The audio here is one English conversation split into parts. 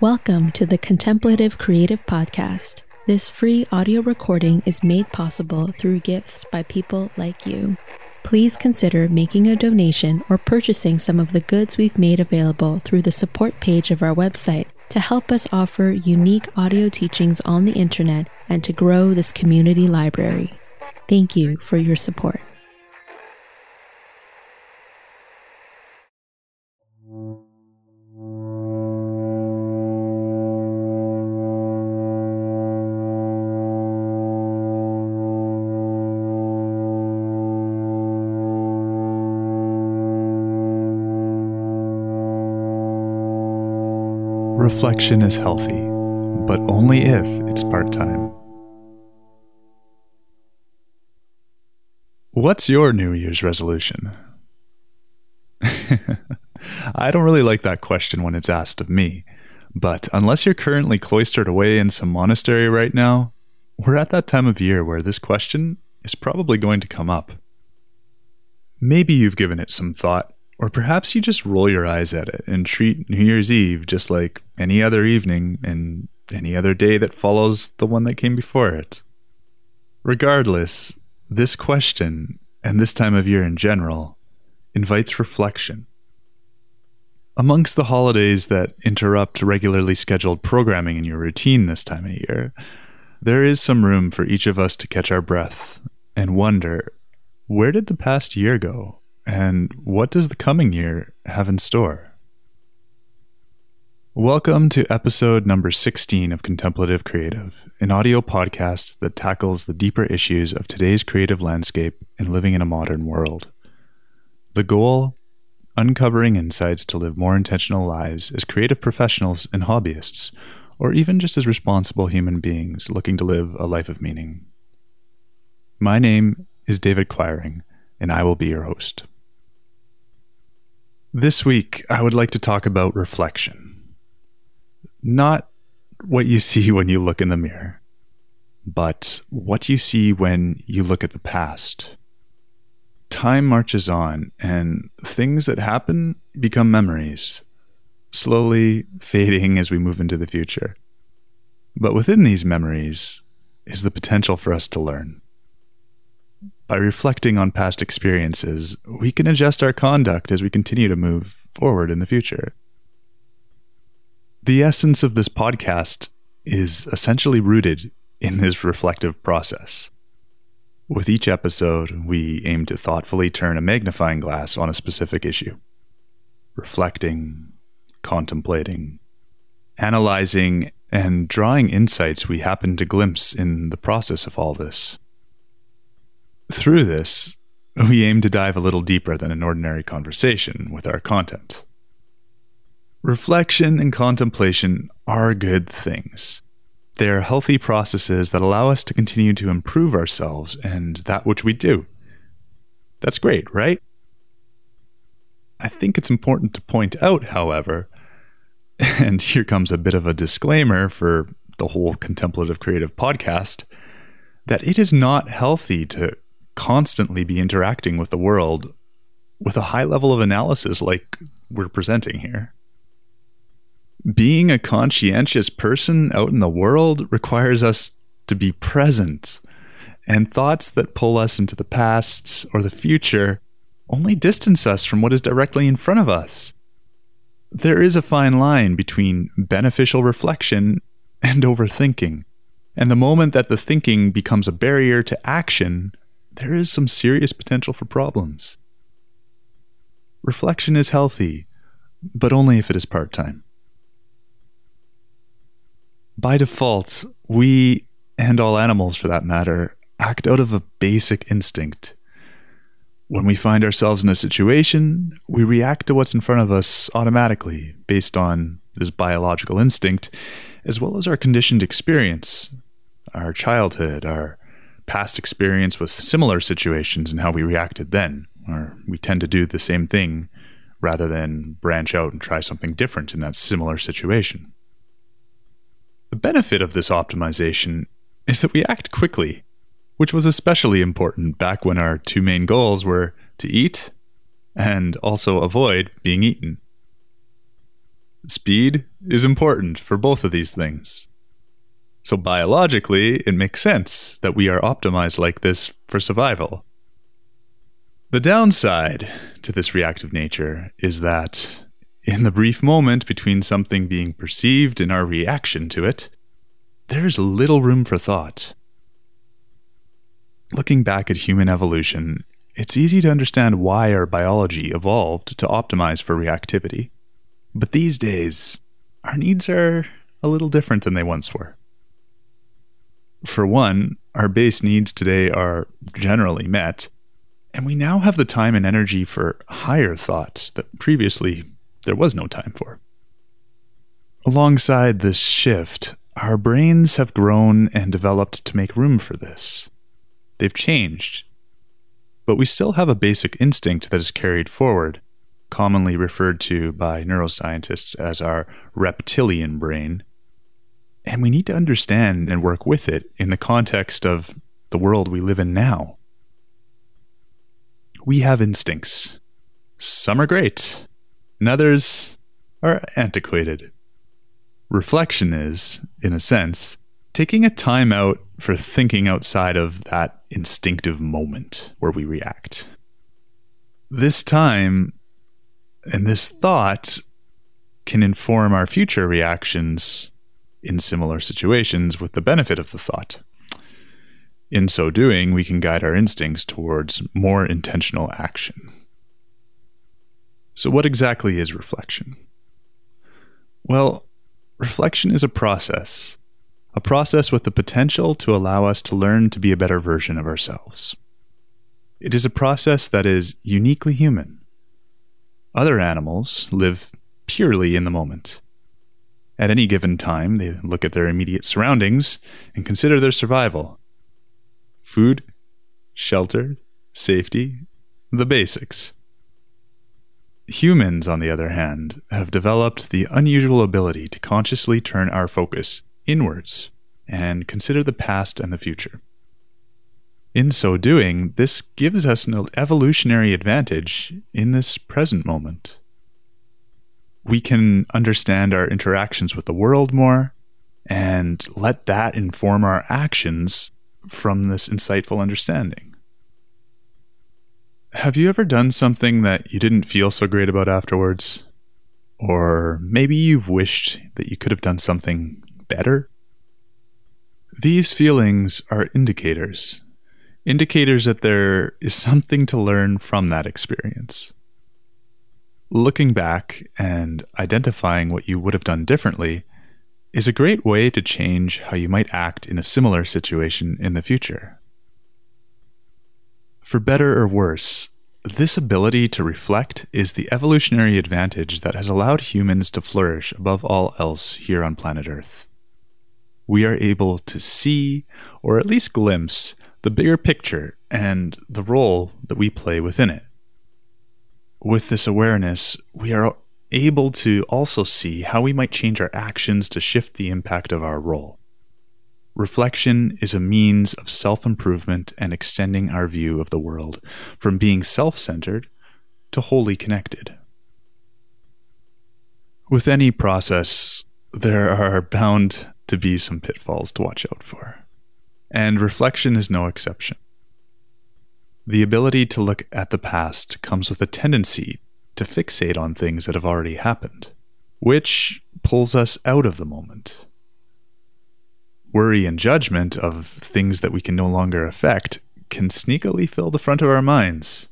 Welcome to the Contemplative Creative Podcast. This free audio recording is made possible through gifts by people like you. Please consider making a donation or purchasing some of the goods we've made available through the support page of our website to help us offer unique audio teachings on the internet and to grow this community library. Thank you for your support. Reflection is healthy, but only if it's part time. What's your New Year's resolution? I don't really like that question when it's asked of me, but unless you're currently cloistered away in some monastery right now, we're at that time of year where this question is probably going to come up. Maybe you've given it some thought or perhaps you just roll your eyes at it and treat New Year's Eve just like any other evening and any other day that follows the one that came before it. Regardless, this question, and this time of year in general, invites reflection. Amongst the holidays that interrupt regularly scheduled programming in your routine this time of year, there is some room for each of us to catch our breath and wonder where did the past year go? And what does the coming year have in store? Welcome to episode number 16 of Contemplative Creative, an audio podcast that tackles the deeper issues of today's creative landscape and living in a modern world. The goal uncovering insights to live more intentional lives as creative professionals and hobbyists, or even just as responsible human beings looking to live a life of meaning. My name is David Quiring, and I will be your host. This week, I would like to talk about reflection. Not what you see when you look in the mirror, but what you see when you look at the past. Time marches on, and things that happen become memories, slowly fading as we move into the future. But within these memories is the potential for us to learn. By reflecting on past experiences, we can adjust our conduct as we continue to move forward in the future. The essence of this podcast is essentially rooted in this reflective process. With each episode, we aim to thoughtfully turn a magnifying glass on a specific issue, reflecting, contemplating, analyzing, and drawing insights we happen to glimpse in the process of all this. Through this, we aim to dive a little deeper than an ordinary conversation with our content. Reflection and contemplation are good things. They are healthy processes that allow us to continue to improve ourselves and that which we do. That's great, right? I think it's important to point out, however, and here comes a bit of a disclaimer for the whole contemplative creative podcast, that it is not healthy to constantly be interacting with the world with a high level of analysis like we're presenting here. Being a conscientious person out in the world requires us to be present, and thoughts that pull us into the past or the future only distance us from what is directly in front of us. There is a fine line between beneficial reflection and overthinking, and the moment that the thinking becomes a barrier to action there is some serious potential for problems. Reflection is healthy, but only if it is part time. By default, we, and all animals for that matter, act out of a basic instinct. When we find ourselves in a situation, we react to what's in front of us automatically based on this biological instinct, as well as our conditioned experience, our childhood, our past experience with similar situations and how we reacted then. Or we tend to do the same thing rather than branch out and try something different in that similar situation. The benefit of this optimization is that we act quickly, which was especially important back when our two main goals were to eat and also avoid being eaten. Speed is important for both of these things. So, biologically, it makes sense that we are optimized like this for survival. The downside to this reactive nature is that in the brief moment between something being perceived and our reaction to it, there's little room for thought. Looking back at human evolution, it's easy to understand why our biology evolved to optimize for reactivity. But these days, our needs are a little different than they once were. For one, our base needs today are generally met, and we now have the time and energy for higher thoughts that previously there was no time for. Alongside this shift, our brains have grown and developed to make room for this. They've changed, but we still have a basic instinct that is carried forward, commonly referred to by neuroscientists as our reptilian brain. And we need to understand and work with it in the context of the world we live in now. We have instincts. Some are great, and others are antiquated. Reflection is, in a sense, taking a time out for thinking outside of that instinctive moment where we react. This time and this thought can inform our future reactions in similar situations with the benefit of the thought. In so doing, we can guide our instincts towards more intentional action. So, what exactly is reflection? Well, reflection is a process, a process with the potential to allow us to learn to be a better version of ourselves. It is a process that is uniquely human. Other animals live purely in the moment. At any given time, they look at their immediate surroundings and consider their survival food, shelter, safety, the basics. Humans, on the other hand, have developed the unusual ability to consciously turn our focus inwards and consider the past and the future. In so doing, this gives us an evolutionary advantage in this present moment. We can understand our interactions with the world more and let that inform our actions from this insightful understanding. Have you ever done something that you didn't feel so great about afterwards? Or maybe you've wished that you could have done something better? These feelings are indicators, indicators that there is something to learn from that experience. Looking back and identifying what you would have done differently is a great way to change how you might act in a similar situation in the future. For better or worse, this ability to reflect is the evolutionary advantage that has allowed humans to flourish above all else here on planet Earth. We are able to see, or at least glimpse, the bigger picture and the role that we play within it. With this awareness, we are able to also see how we might change our actions to shift the impact of our role. Reflection is a means of self improvement and extending our view of the world from being self centered to wholly connected. With any process, there are bound to be some pitfalls to watch out for, and reflection is no exception. The ability to look at the past comes with a tendency to fixate on things that have already happened, which pulls us out of the moment. Worry and judgment of things that we can no longer affect can sneakily fill the front of our minds.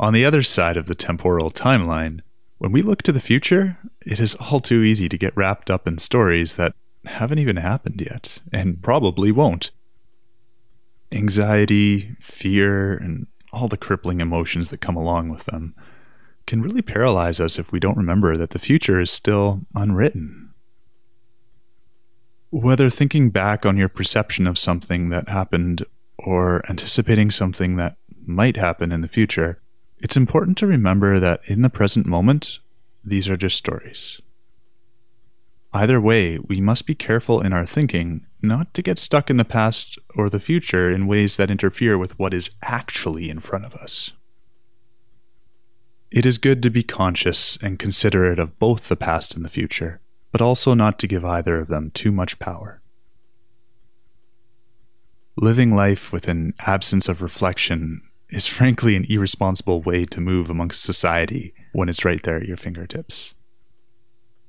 On the other side of the temporal timeline, when we look to the future, it is all too easy to get wrapped up in stories that haven't even happened yet, and probably won't. Anxiety, fear, and all the crippling emotions that come along with them can really paralyze us if we don't remember that the future is still unwritten. Whether thinking back on your perception of something that happened or anticipating something that might happen in the future, it's important to remember that in the present moment, these are just stories. Either way, we must be careful in our thinking not to get stuck in the past or the future in ways that interfere with what is actually in front of us. It is good to be conscious and considerate of both the past and the future, but also not to give either of them too much power. Living life with an absence of reflection is frankly an irresponsible way to move amongst society when it's right there at your fingertips.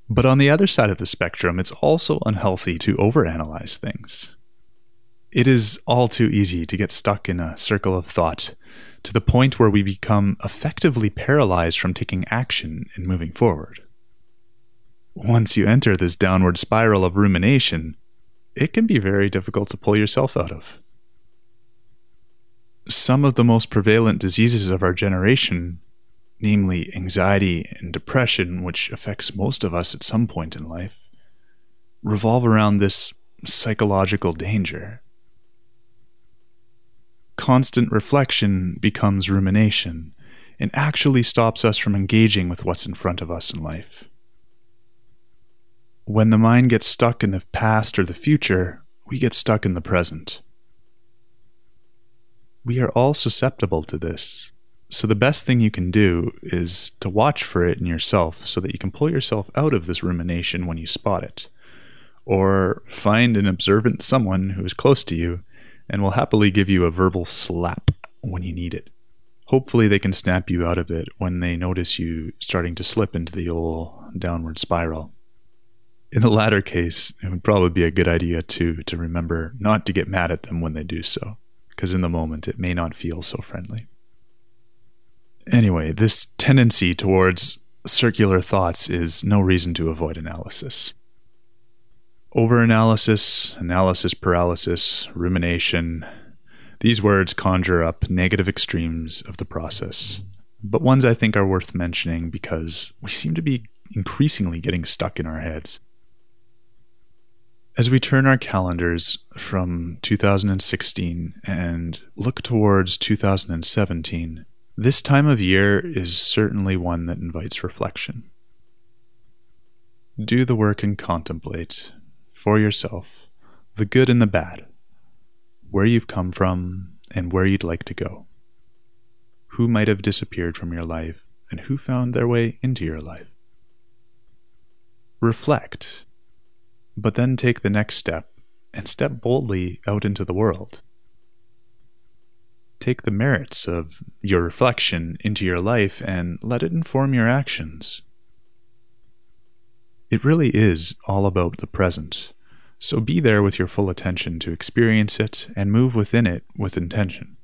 But on the other side of the spectrum, it's also unhealthy to overanalyze things. It is all too easy to get stuck in a circle of thought to the point where we become effectively paralyzed from taking action and moving forward. Once you enter this downward spiral of rumination, it can be very difficult to pull yourself out of. Some of the most prevalent diseases of our generation namely anxiety and depression, which affects most of us at some point in life, revolve around this psychological danger. Constant reflection becomes rumination and actually stops us from engaging with what's in front of us in life. When the mind gets stuck in the past or the future, we get stuck in the present. We are all susceptible to this, so, the best thing you can do is to watch for it in yourself so that you can pull yourself out of this rumination when you spot it. Or find an observant someone who is close to you and will happily give you a verbal slap when you need it. Hopefully, they can snap you out of it when they notice you starting to slip into the old downward spiral. In the latter case, it would probably be a good idea too to remember not to get mad at them when they do so, because in the moment it may not feel so friendly. Anyway, this tendency towards circular thoughts is no reason to avoid analysis. Overanalysis, analysis paralysis, rumination, these words conjure up negative extremes of the process, but ones I think are worth mentioning because we seem to be increasingly getting stuck in our heads. As we turn our calendars from 2016 and look towards 2017, this time of year is certainly one that invites reflection. Do the work and contemplate for yourself the good and the bad, where you've come from and where you'd like to go, who might have disappeared from your life and who found their way into your life. Reflect, but then take the next step and step boldly out into the world take the merits of your reflection into your life and let it inform your actions. It really is all about the present, so be there with your full attention to experience it and move within it with intention.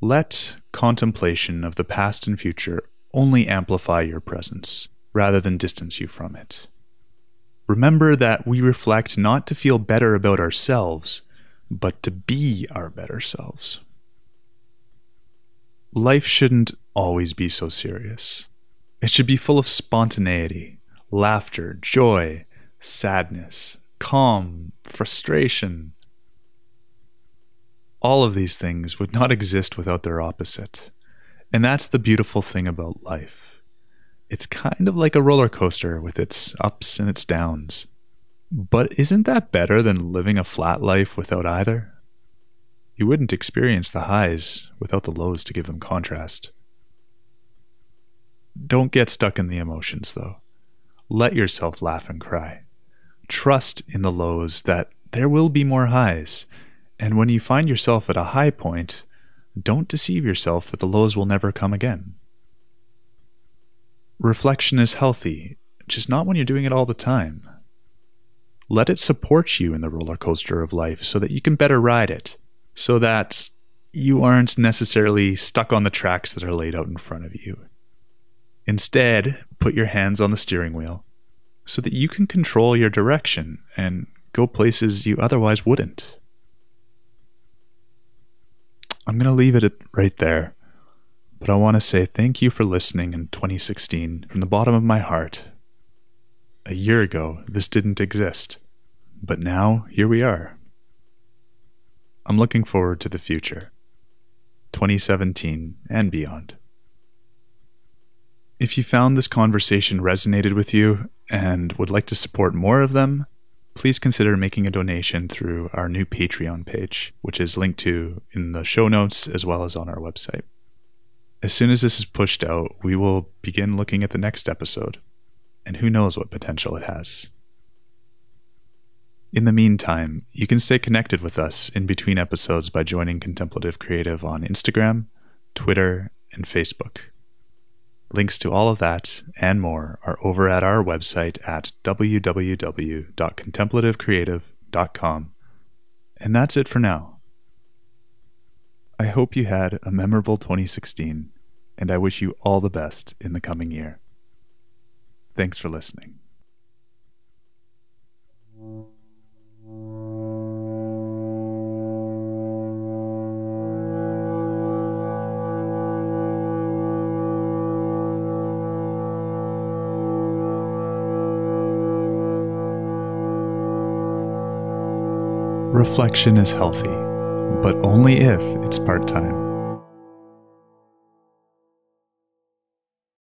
Let contemplation of the past and future only amplify your presence rather than distance you from it. Remember that we reflect not to feel better about ourselves, but to be our better selves. Life shouldn't always be so serious. It should be full of spontaneity, laughter, joy, sadness, calm, frustration. All of these things would not exist without their opposite. And that's the beautiful thing about life. It's kind of like a roller coaster with its ups and its downs. But isn't that better than living a flat life without either? You wouldn't experience the highs without the lows to give them contrast. Don't get stuck in the emotions, though. Let yourself laugh and cry. Trust in the lows that there will be more highs, and when you find yourself at a high point, don't deceive yourself that the lows will never come again. Reflection is healthy, just not when you're doing it all the time. Let it support you in the roller coaster of life so that you can better ride it, so that you aren't necessarily stuck on the tracks that are laid out in front of you. Instead, put your hands on the steering wheel so that you can control your direction and go places you otherwise wouldn't. I'm going to leave it right there, but I want to say thank you for listening in 2016 from the bottom of my heart a year ago, this didn't exist. But now, here we are. I'm looking forward to the future, 2017 and beyond. If you found this conversation resonated with you and would like to support more of them, please consider making a donation through our new Patreon page, which is linked to in the show notes as well as on our website. As soon as this is pushed out, we will begin looking at the next episode, and who knows what potential it has. In the meantime, you can stay connected with us in between episodes by joining Contemplative Creative on Instagram, Twitter, and Facebook. Links to all of that and more are over at our website at www.contemplativecreative.com. And that's it for now. I hope you had a memorable 2016, and I wish you all the best in the coming year. Thanks for listening. Reflection is healthy, but only if it's part time.